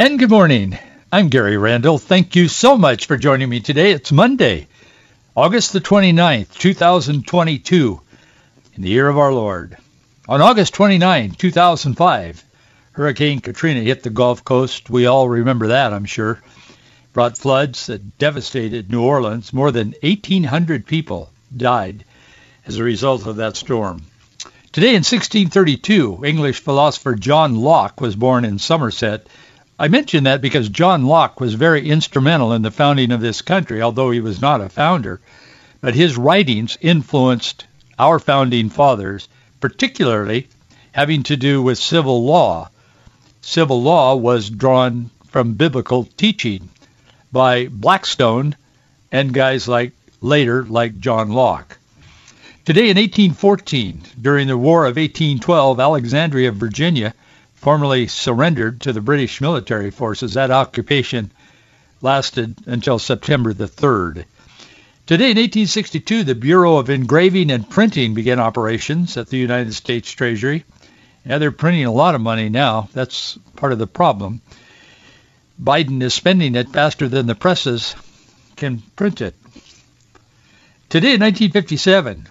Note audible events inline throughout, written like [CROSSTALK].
And good morning. I'm Gary Randall. Thank you so much for joining me today. It's Monday, August the 29th, 2022, in the year of our Lord. On August 29, 2005, Hurricane Katrina hit the Gulf Coast. We all remember that, I'm sure. Brought floods that devastated New Orleans. More than 1,800 people died as a result of that storm. Today in 1632, English philosopher John Locke was born in Somerset I mention that because John Locke was very instrumental in the founding of this country, although he was not a founder. But his writings influenced our founding fathers, particularly having to do with civil law. Civil law was drawn from biblical teaching by Blackstone and guys like later like John Locke. Today in 1814, during the War of 1812, Alexandria, Virginia, formally surrendered to the British military forces. That occupation lasted until September the 3rd. Today, in 1862, the Bureau of Engraving and Printing began operations at the United States Treasury. Yeah, they're printing a lot of money now. That's part of the problem. Biden is spending it faster than the presses can print it. Today, in 1957,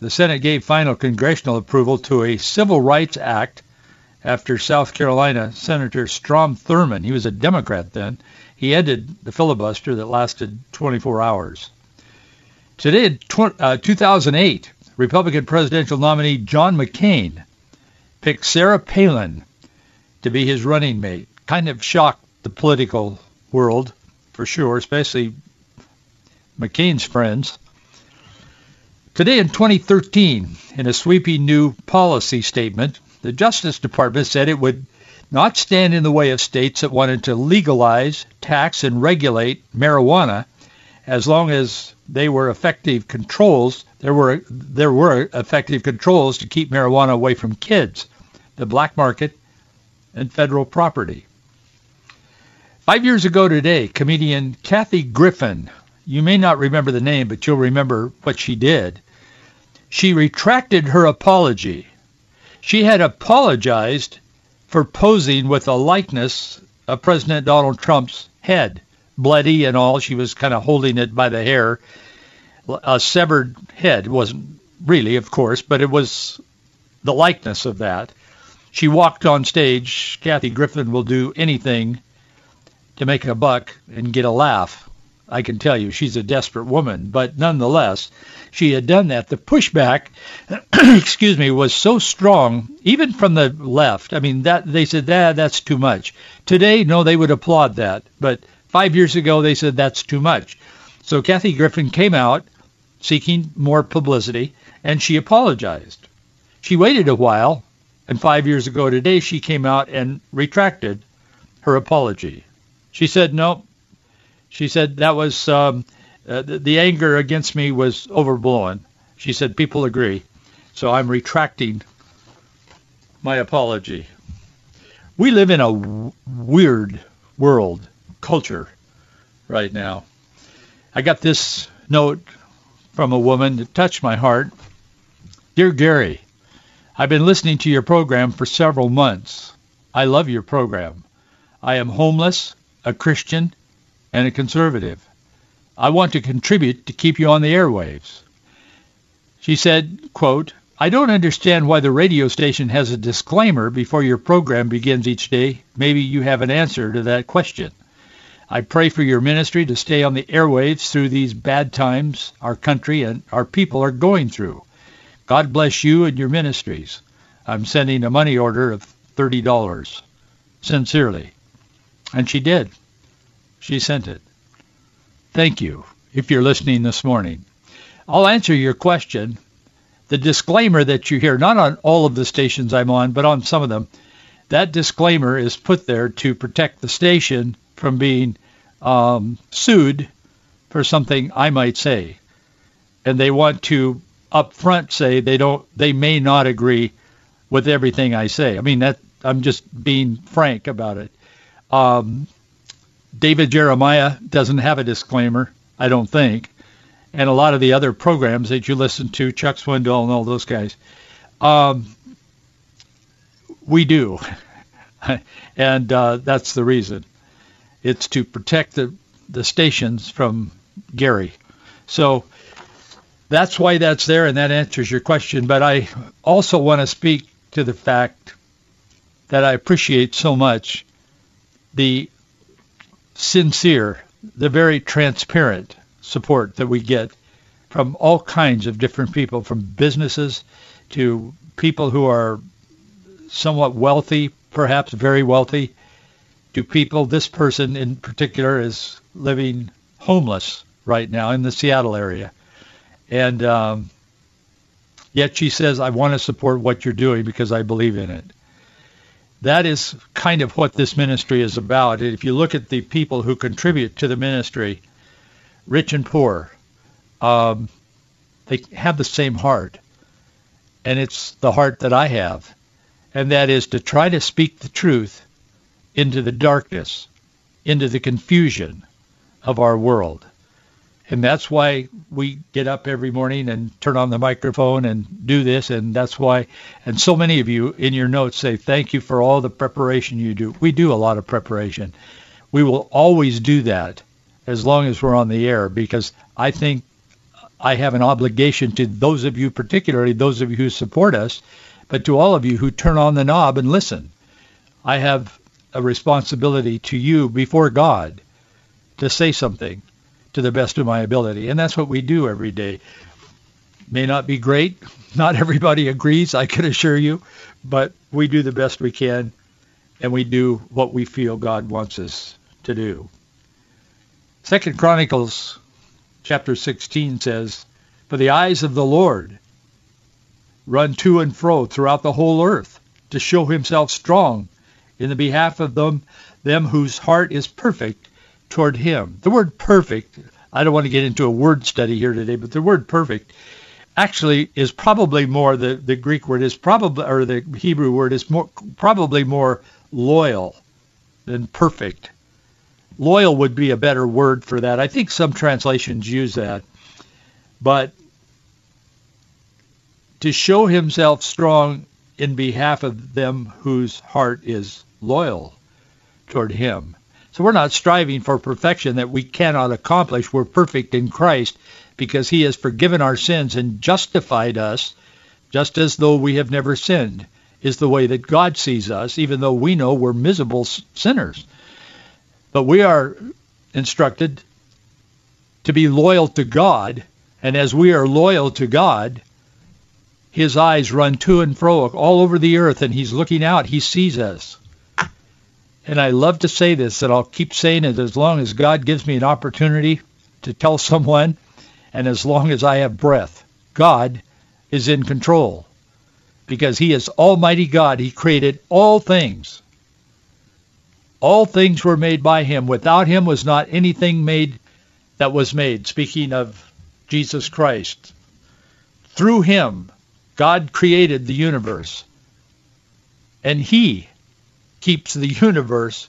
the Senate gave final congressional approval to a Civil Rights Act after South Carolina Senator Strom Thurmond, he was a Democrat then, he ended the filibuster that lasted 24 hours. Today, in uh, 2008, Republican presidential nominee John McCain picked Sarah Palin to be his running mate. Kind of shocked the political world, for sure, especially McCain's friends. Today in 2013, in a sweeping new policy statement, the Justice Department said it would not stand in the way of states that wanted to legalize, tax, and regulate marijuana as long as they were effective controls. There were there were effective controls to keep marijuana away from kids, the black market, and federal property. Five years ago today, comedian Kathy Griffin, you may not remember the name, but you'll remember what she did. She retracted her apology she had apologized for posing with a likeness of President Donald Trump's head, bloody and all. She was kind of holding it by the hair. A severed head wasn't really, of course, but it was the likeness of that. She walked on stage. Kathy Griffin will do anything to make a buck and get a laugh. I can tell you she's a desperate woman, but nonetheless, she had done that. The pushback, [CLEARS THROAT] excuse me, was so strong, even from the left. I mean, that they said that that's too much. Today, no, they would applaud that, but five years ago they said that's too much. So Kathy Griffin came out seeking more publicity, and she apologized. She waited a while, and five years ago today she came out and retracted her apology. She said, no, she said that was um, uh, the, the anger against me was overblown. She said people agree, so I'm retracting my apology. We live in a w- weird world culture right now. I got this note from a woman that touched my heart. Dear Gary, I've been listening to your program for several months. I love your program. I am homeless, a Christian, and a conservative. I want to contribute to keep you on the airwaves. She said, quote, I don't understand why the radio station has a disclaimer before your program begins each day. Maybe you have an answer to that question. I pray for your ministry to stay on the airwaves through these bad times our country and our people are going through. God bless you and your ministries. I'm sending a money order of $30. Sincerely. And she did. She sent it. Thank you, if you're listening this morning. I'll answer your question. The disclaimer that you hear, not on all of the stations I'm on, but on some of them, that disclaimer is put there to protect the station from being um, sued for something I might say. And they want to up front say they don't they may not agree with everything I say. I mean that I'm just being frank about it. Um, David Jeremiah doesn't have a disclaimer, I don't think, and a lot of the other programs that you listen to, Chuck Swindoll and all those guys, um, we do, [LAUGHS] and uh, that's the reason. It's to protect the the stations from Gary. So that's why that's there, and that answers your question. But I also want to speak to the fact that I appreciate so much the sincere, the very transparent support that we get from all kinds of different people, from businesses to people who are somewhat wealthy, perhaps very wealthy, to people. This person in particular is living homeless right now in the Seattle area. And um, yet she says, I want to support what you're doing because I believe in it that is kind of what this ministry is about. If you look at the people who contribute to the ministry, rich and poor, um, they have the same heart. And it's the heart that I have. And that is to try to speak the truth into the darkness, into the confusion of our world. And that's why we get up every morning and turn on the microphone and do this. And that's why, and so many of you in your notes say, thank you for all the preparation you do. We do a lot of preparation. We will always do that as long as we're on the air because I think I have an obligation to those of you, particularly those of you who support us, but to all of you who turn on the knob and listen. I have a responsibility to you before God to say something to the best of my ability. And that's what we do every day. May not be great. [LAUGHS] Not everybody agrees, I can assure you, but we do the best we can and we do what we feel God wants us to do. Second Chronicles chapter 16 says, For the eyes of the Lord run to and fro throughout the whole earth to show himself strong in the behalf of them, them whose heart is perfect toward him. The word perfect, I don't want to get into a word study here today, but the word perfect actually is probably more the, the Greek word is probably or the Hebrew word is more probably more loyal than perfect. Loyal would be a better word for that. I think some translations use that. But to show himself strong in behalf of them whose heart is loyal toward him. So we're not striving for perfection that we cannot accomplish. We're perfect in Christ because he has forgiven our sins and justified us just as though we have never sinned is the way that God sees us, even though we know we're miserable sinners. But we are instructed to be loyal to God, and as we are loyal to God, his eyes run to and fro all over the earth, and he's looking out. He sees us and I love to say this, and I'll keep saying it as long as God gives me an opportunity to tell [LAUGHS] someone, and as long as I have breath. God is in control because he is Almighty God. He created all things. All things were made by him. Without him was not anything made that was made. Speaking of Jesus Christ. Through him, God created the universe. And he keeps the universe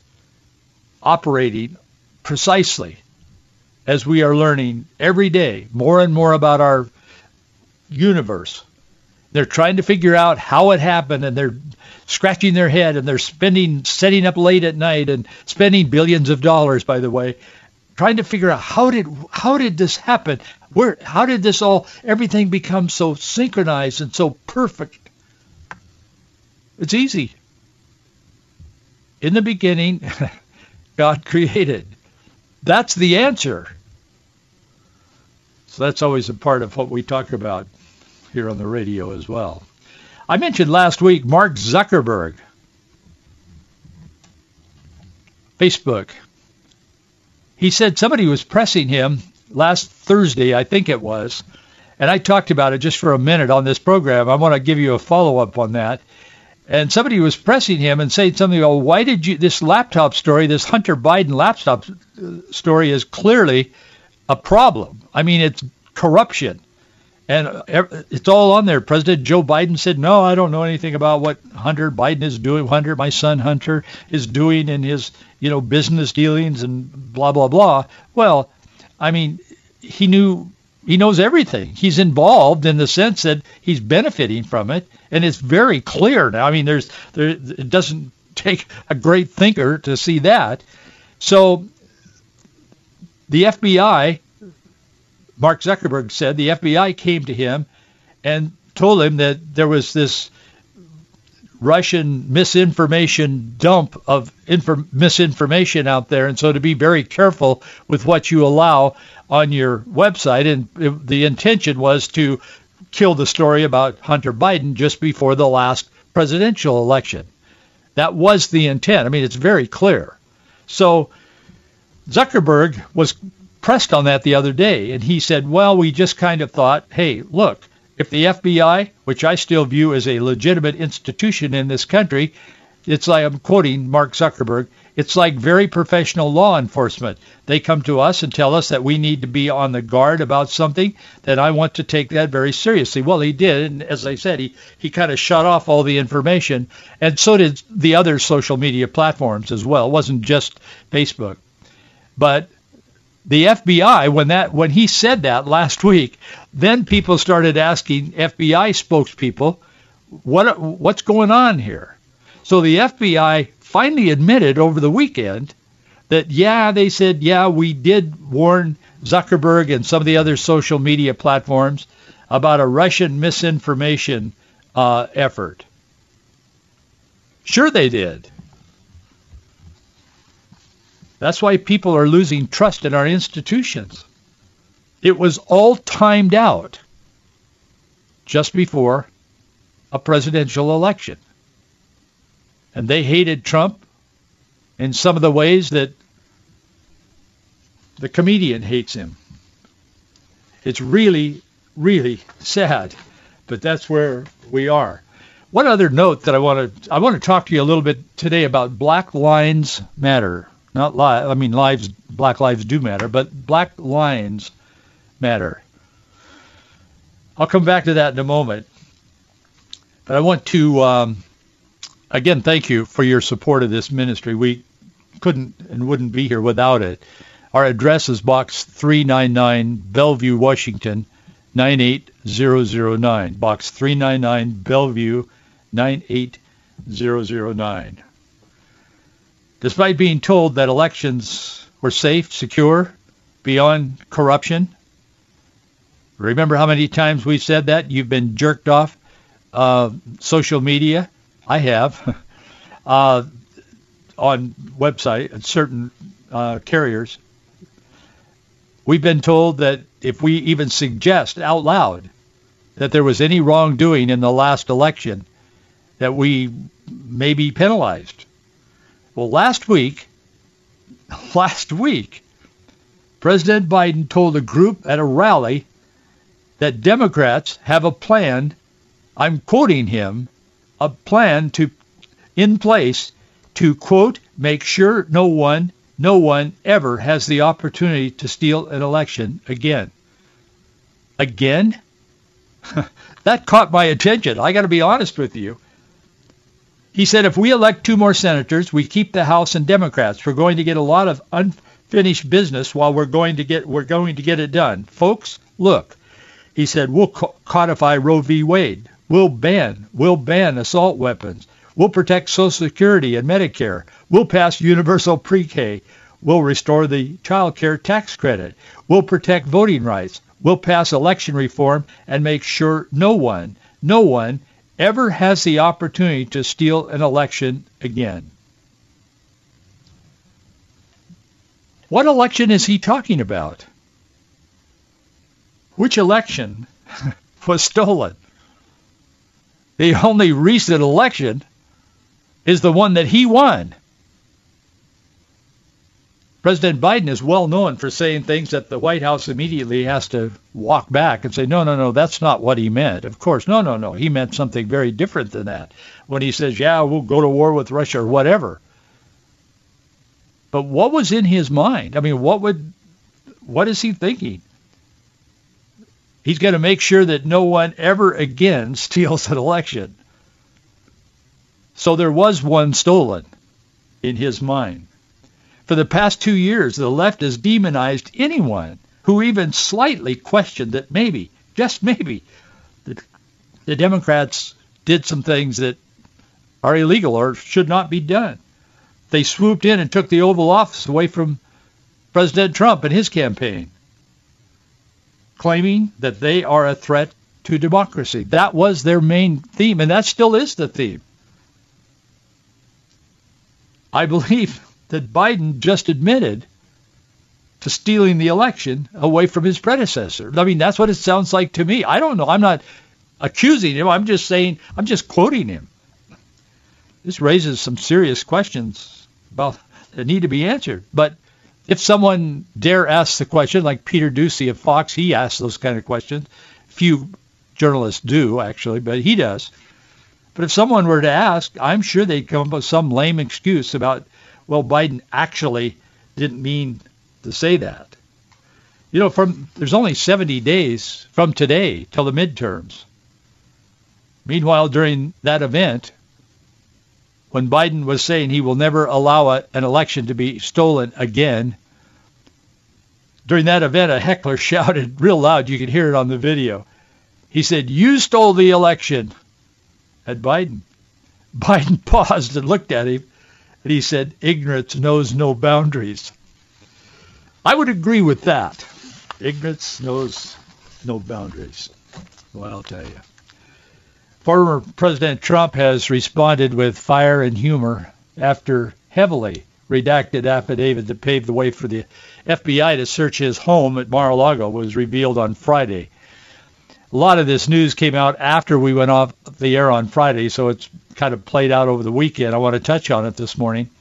operating precisely as we are learning every day more and more about our universe. They're trying to figure out how it happened and they're scratching their head and they're spending, setting up late at night and spending billions of dollars, by the way, trying to figure out how did, how did this happen? Where, how did this all, everything become so synchronized and so perfect? It's easy. In the beginning, [LAUGHS] God created. That's the answer. So that's always a part of what we talk about here on the radio as well. I mentioned last week Mark Zuckerberg, Facebook. He said somebody was pressing him last Thursday, I think it was, and I talked about it just for a minute on this program. I want to give you a follow-up on that and somebody was pressing him and saying something about why did you this laptop story, this Hunter Biden laptop uh, story is clearly a problem. I mean, it's corruption. And it's all on there. President Joe Biden said, no, I don't know anything about what Hunter Biden is doing. Hunter, my son Hunter, is doing in his, you know, business dealings and blah, blah, blah. Well, I mean, he knew, he knows everything. He's involved in the sense that he's benefiting from it. And it's very clear now. I mean, there's, there, it doesn't take a great thinker to see that. So the FBI Mark Zuckerberg said the FBI came to him and told him that there was this Russian misinformation dump of infor- misinformation out there, and so to be very careful with what you allow on your website. And it, the intention was to kill the story about Hunter Biden just before the last presidential election. That was the intent. I mean, it's very clear. So Zuckerberg was pressed on that the other day, and he said, well, we just kind of thought, hey, look, if the FBI, which I still view as a legitimate institution in this country, it's like, I'm quoting Mark Zuckerberg, it's like very professional law enforcement. They come to us and tell us that we need to be on the guard about something, then I want to take that very seriously. Well, he did, and as I said, he, he kind of shut off all the information, and so did the other social media platforms as well. It wasn't just Facebook. But the FBI when that when he said that last week, then people started asking FBI spokespeople, what what's going on here? So the FBI finally admitted over the weekend that yeah, they said yeah, we did warn Zuckerberg and some of the other social media platforms about a Russian misinformation uh, effort. Sure, they did. That's why people are losing trust in our institutions. It was all timed out just before a presidential election. And they hated Trump in some of the ways that the comedian hates him. It's really, really sad, but that's where we are. One other note that I want to I want to talk to you a little bit today about Black Lives Matter. Not live. I mean, lives. Black lives do matter, but black lines matter. I'll come back to that in a moment. But I want to um, again thank you for your support of this ministry. We couldn't and wouldn't be here without it. Our address is Box 399, Bellevue, Washington, 98009. Box 399, Bellevue, 98009. Despite being told that elections were safe, secure, beyond corruption, remember how many times we've said that? You've been jerked off uh, social media. I have. [LAUGHS] uh, on website, certain uh, carriers. We've been told that if we even suggest out loud that there was any wrongdoing in the last election, that we may be penalized. Well, last week, [LAUGHS] last week, President Biden told a group at a rally that Democrats have a plan, I'm quoting him, a plan to in place to quote make sure no one no one ever has the opportunity to steal an election again. Again? [LAUGHS] that caught my attention. I got to be honest with you. He said, if we elect two more senators, we keep the House and Democrats. We're going to get a lot of unfinished business while we're going to get we're going to get it done. Folks, look. He said, we'll codify Roe v. Wade. We'll ban we'll ban assault weapons. We'll protect Social Security and Medicare. We'll pass universal pre-K. We'll restore the child care tax credit. We'll protect voting rights. We'll pass election reform and make sure no one, no one ever has the opportunity to steal an election again. What election is he talking about? Which election [LAUGHS] was stolen? The only recent election is the one that he won. President Biden is well known for saying things that the White House immediately has to walk back and say, no, no, no, that's not what he meant. Of course, no, no, no. He meant something very different than that. When he says, yeah, we'll go to war with Russia or whatever. But what was in his mind? I mean, what would, what is he thinking? He's going to make sure that no one ever again [LAUGHS] steals an election. So there was one stolen in his mind. For the past two years, the left has demonized anyone who even slightly questioned that maybe, just maybe, the, the Democrats did some things that are illegal or should not be done. They swooped in and took the Oval Office away from President Trump and his campaign, claiming that they are a threat to democracy. That was their main theme, and that still is the theme. I believe that Biden just admitted to stealing the election away from his predecessor. I mean, that's what it sounds like to me. I don't know. I'm not accusing him. I'm just saying, I'm just quoting him. This raises some serious questions about that need to be answered. But if someone dare ask the question, like Peter Doocy of Fox, he asks those kind of questions. Few journalists do, actually, but he does. But if someone were to ask, I'm sure they'd come up with some lame excuse about well, Biden actually didn't mean to say that. You know, from there's only 70 days from today till the midterms. Meanwhile, during that event, when Biden was saying he will never allow a, an election to be stolen again, during that event, a heckler [LAUGHS] shouted real loud. You could hear it on the video. He said, you stole the election at Biden. Biden [LAUGHS] paused and looked at him and he said, ignorance knows no boundaries. I would agree with that. Ignorance knows no boundaries. Well, I'll tell you. Former President Trump has responded with fire and humor after heavily redacted affidavit that paved the way for the FBI to search his home at Mar-a-Lago was revealed on Friday. A lot of this news came out after we went off the air on Friday, so it's kind of played out over the weekend. I want to touch on it this morning.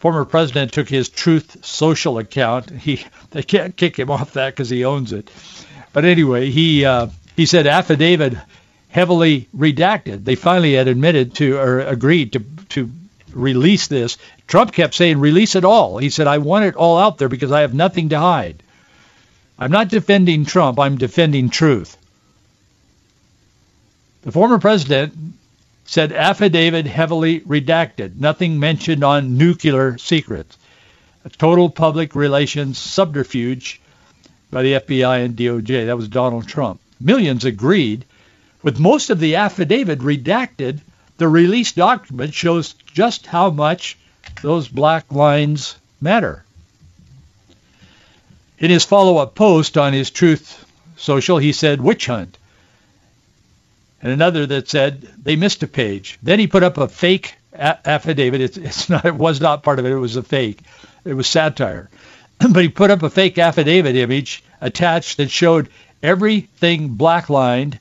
Former president took his Truth Social account. [LAUGHS] He they can't kick him off that because he owns it. But anyway, he uh, he said affidavit heavily redacted. They finally had admitted to or agreed to to release this. Trump kept saying release it all. He said I want it all out there because I have nothing to hide. I'm not defending Trump. I'm defending truth. The former president said affidavit heavily redacted, nothing mentioned on nuclear secrets, a total public relations subterfuge by the FBI and DOJ. That was Donald Trump. Millions agreed. With most of the affidavit redacted, the released document shows just how much those black lines matter. In his follow-up post on his Truth Social, he said, witch hunt and another that said they missed a page. Then he put up a fake a- affidavit. It's, it's not. It was not part of it. It was a fake. It was satire. [CLEARS THROAT] but he put up a fake affidavit image attached that showed everything blacklined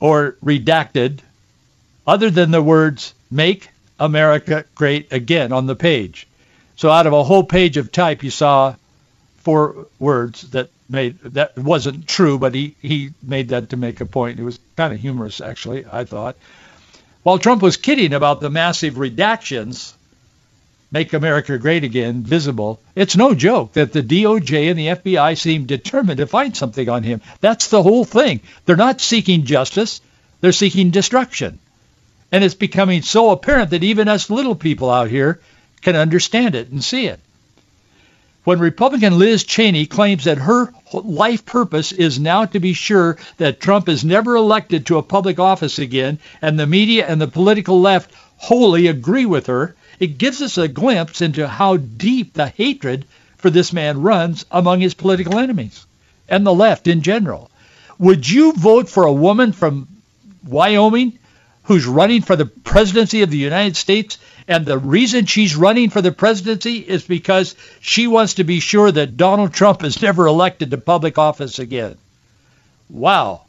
or redacted, other than the words "Make America Great Again" on the page. So out of a whole page of type, you saw four words that made that wasn't true, but he he made that to make a point. It was kind of humorous, actually. I thought. While Trump was kidding about the massive redactions, make America great again, visible, it's no joke that the DOJ and the FBI seem determined to find something on him. That's the whole thing. They're not seeking justice. They're seeking destruction. And it's becoming so apparent that even us little people out here can understand it and see it when Republican Liz Cheney claims that her life purpose is now to be sure that Trump is never elected to a public office again, and the media and the political left wholly agree with her, it gives us a glimpse into how deep the hatred for this man runs among his political enemies and the left in general. Would you vote for a woman from Wyoming who's running for the presidency of the United States and the reason she's running for the presidency is because she wants to be sure that Donald Trump is never elected to public office again. Wow.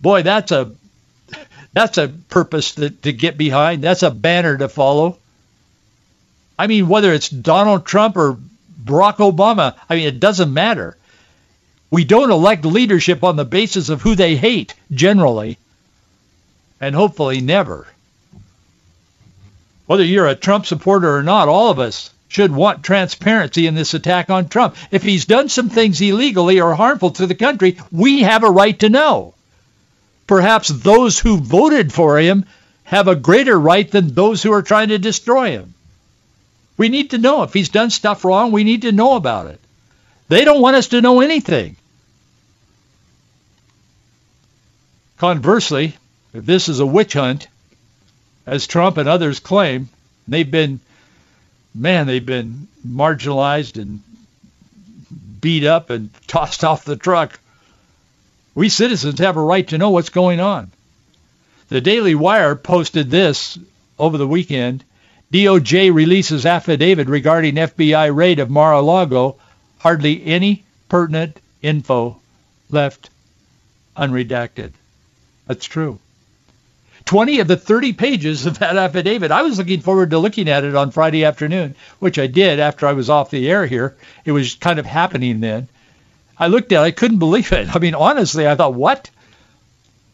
Boy, that's a that's a purpose to, to get behind. That's a banner to follow. I mean, whether it's Donald Trump or Barack Obama. I mean, it doesn't matter. We don't elect leadership on the basis of who they hate, generally, and hopefully never. Whether you're a Trump supporter or not, all of us should want transparency in this attack on Trump. If he's done some things illegally or harmful to the country, we have a right to know. Perhaps those who voted for him have a greater right than those who are trying to destroy him. We need to know if he's done stuff wrong, we need to know about it. They don't want us to know anything. Conversely, if this is a witch hunt, as Trump and others claim, they've been, man, they've been marginalized and beat up and [LAUGHS] tossed off the truck. We citizens have a right to know what's going on. The Daily Wire posted this over the weekend. DOJ releases affidavit regarding FBI raid of Mar-a-Lago. Hardly any pertinent info left unredacted. That's true. 20 of the 30 pages of that affidavit. I was looking forward to looking at it on Friday afternoon, which I did after I was off the air here. It was kind of happening then. I looked at it. I couldn't believe it. I mean, honestly, I thought, what?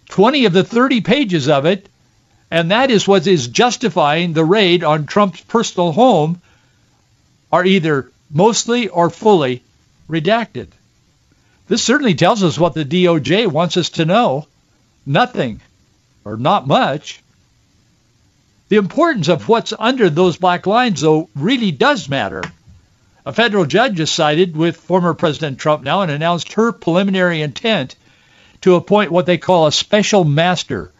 20 of the 30 pages of it, and that is what is justifying the raid on Trump's personal home, are either mostly or fully redacted. This certainly tells us what the DOJ wants us to know. Nothing, or not much. The importance of what's under those black lines, though, really does matter. A federal judge has sided with former President Trump now and announced her preliminary intent to appoint what they call a special master.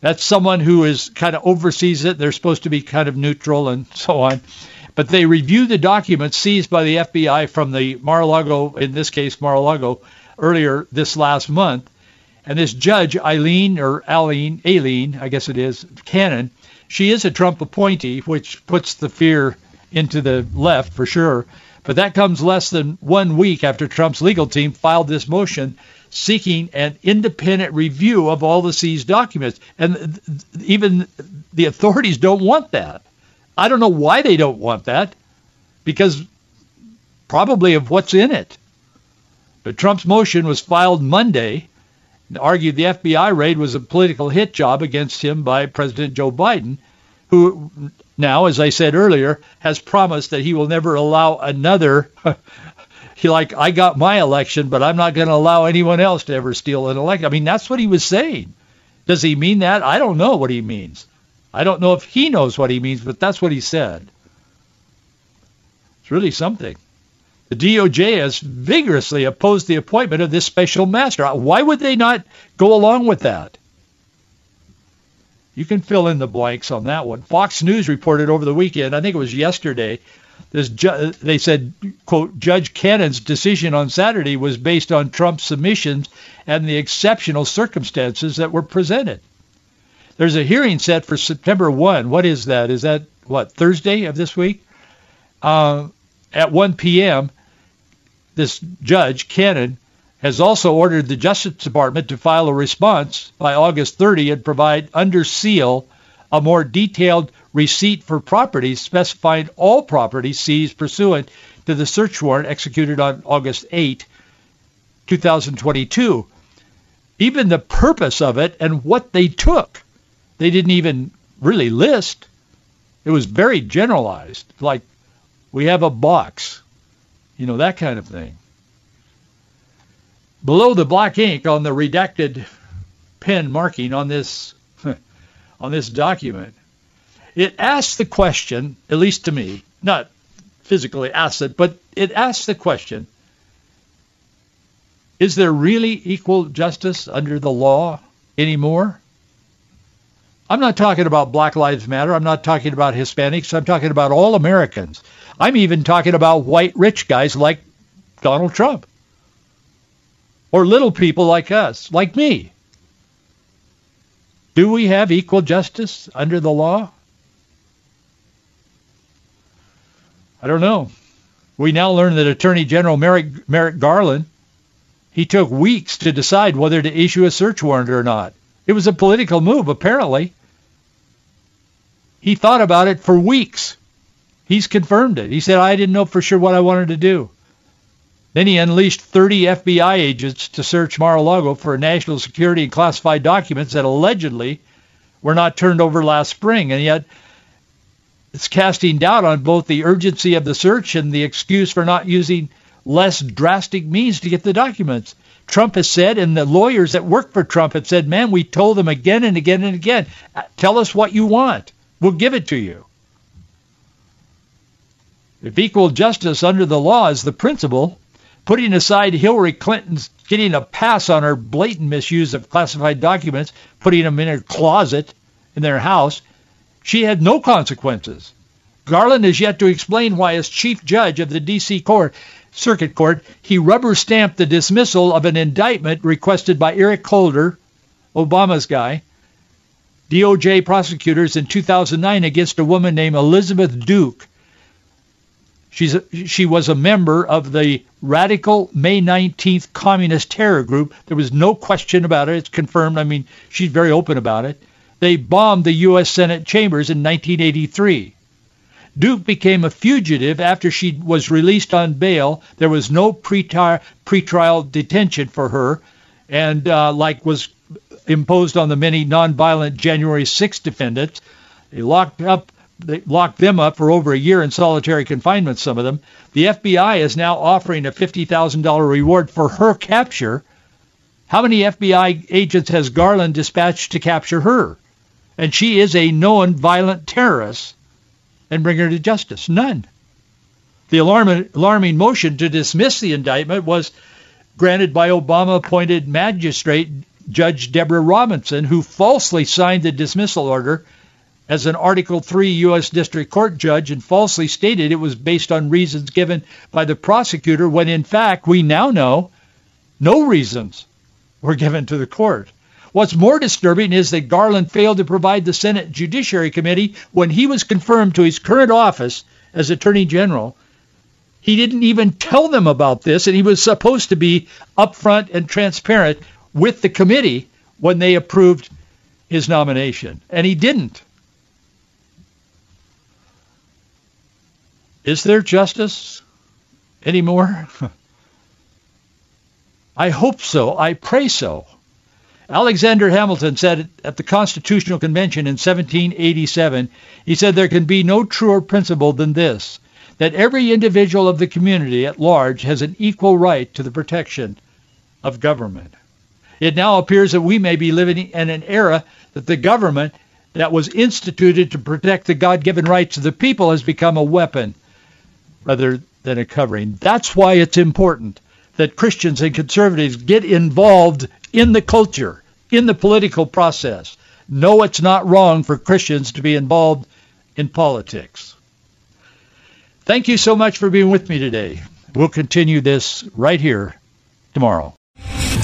That's someone who is kind of oversees it. They're supposed to be kind of neutral and so on. But they review the documents seized by the FBI from the Mar-a-Lago, in this case Mar-a-Lago, earlier this last month. And this judge, Eileen, or Aileen, Aileen, I guess it is, Cannon, she is a Trump appointee, which puts the fear into the left for sure. But that comes less than one week after Trump's legal team filed this motion seeking an independent review of all the seized documents. And even the authorities don't want that. I don't know why they don't want that, because probably of what's in it. But Trump's motion was filed Monday argued the FBI raid was a political hit job against him by President Joe Biden, who now, as I said earlier, has promised that he will never allow another [LAUGHS] he like I got my election, but I'm not going to allow anyone else to ever steal an election. I mean, that's what he was saying. Does he mean that? I don't know what he means. I don't know if he knows what he means, but that's what he said. It's really something. The DOJ has vigorously opposed the appointment of this special master. Why would they not go along with that? You can fill in the blanks on that one. Fox News reported over the weekend, I think it was yesterday, this ju- they said, quote, Judge Cannon's decision on Saturday was based on Trump's submissions and the exceptional circumstances that were presented. There's a hearing set for September 1. What is that? Is that, what, Thursday of this week? Uh, at 1 p.m., this judge, Cannon, has also ordered the Justice Department to file a response by August 30 and provide under seal a more detailed receipt for properties specifying all properties seized pursuant to the search warrant executed on August 8, 2022. Even the purpose of it and what they took, they didn't even really list. It was very generalized, like we have a box, you know, that kind of thing. Below the black ink on the redacted pen marking on this [LAUGHS] on this document it asks the question, at least to me, not physically asks it, but it asks the question, is there really equal justice under the law anymore? I'm not talking about Black Lives Matter. I'm not talking about Hispanics. I'm talking about all Americans. I'm even talking about white rich guys like Donald Trump. Or little people like us, like me. Do we have equal justice under the law? I don't know. We now learn that Attorney General Merrick, Merrick Garland, he took weeks to decide whether to issue a search warrant or not. It was a political move, apparently. He thought about it for weeks. He's confirmed it. He said, I didn't know for sure what I wanted to do. Then he unleashed 30 FBI agents to search Mar-a-Lago for national security and classified documents that allegedly were not turned over last spring. And yet it's casting doubt on both the urgency of the search and the excuse for not using less drastic means to get the documents. Trump has said, and the lawyers that work for Trump have said, man, we told them again and again and again, tell us what you want. We'll give it to you. If equal justice under the law is the principle, putting aside Hillary Clinton's getting a pass on her blatant misuse of classified documents, putting them in her closet in their house, she had no consequences. Garland has yet to explain why, as chief judge of the D.C. Court, Circuit Court, he rubber stamped the dismissal of an indictment requested by Eric Holder, Obama's guy, DOJ prosecutors in 2009 against a woman named Elizabeth Duke. She's a, she was a member of the radical May 19th communist terror group. There was no question about it. It's confirmed. I mean, she's very open about it. They bombed the U.S. Senate chambers in 1983. Duke became a fugitive after she was released on bail. There was no pretrial detention for her, and uh, like was imposed on the many nonviolent January 6 defendants. They locked up they locked them up for over a year in solitary confinement, some of them. The FBI is now offering a $50,000 reward for her capture. How many FBI agents has Garland dispatched to capture her? And she is a known violent terrorist and bring her to justice? None. The alarming, alarming motion to dismiss the indictment was granted by Obama-appointed magistrate Judge Deborah Robinson, who falsely signed the dismissal order as an Article 3 U.S. District Court judge and falsely stated it was based on reasons given by the prosecutor when in fact we now know no reasons were given to the court. What's more disturbing is that Garland failed to provide the Senate Judiciary Committee when he was confirmed to his current office as Attorney General. He didn't even tell them about this, and he was supposed to be upfront and transparent with the committee when they approved his nomination, and he didn't. Is there justice anymore? [LAUGHS] I hope so. I pray so. Alexander Hamilton said at the Constitutional Convention in 1787, he said there can be no truer principle than this, that every individual of the community at large has an equal right to the protection of government. It now appears that we may be living in an era that the government that was instituted to protect the God-given rights of the people has become a weapon rather than a covering. That's why it's important that Christians and conservatives get involved in the culture, in the political process. No, it's not wrong for Christians to be involved in politics. Thank you so much for being with me today. We'll continue this right here tomorrow.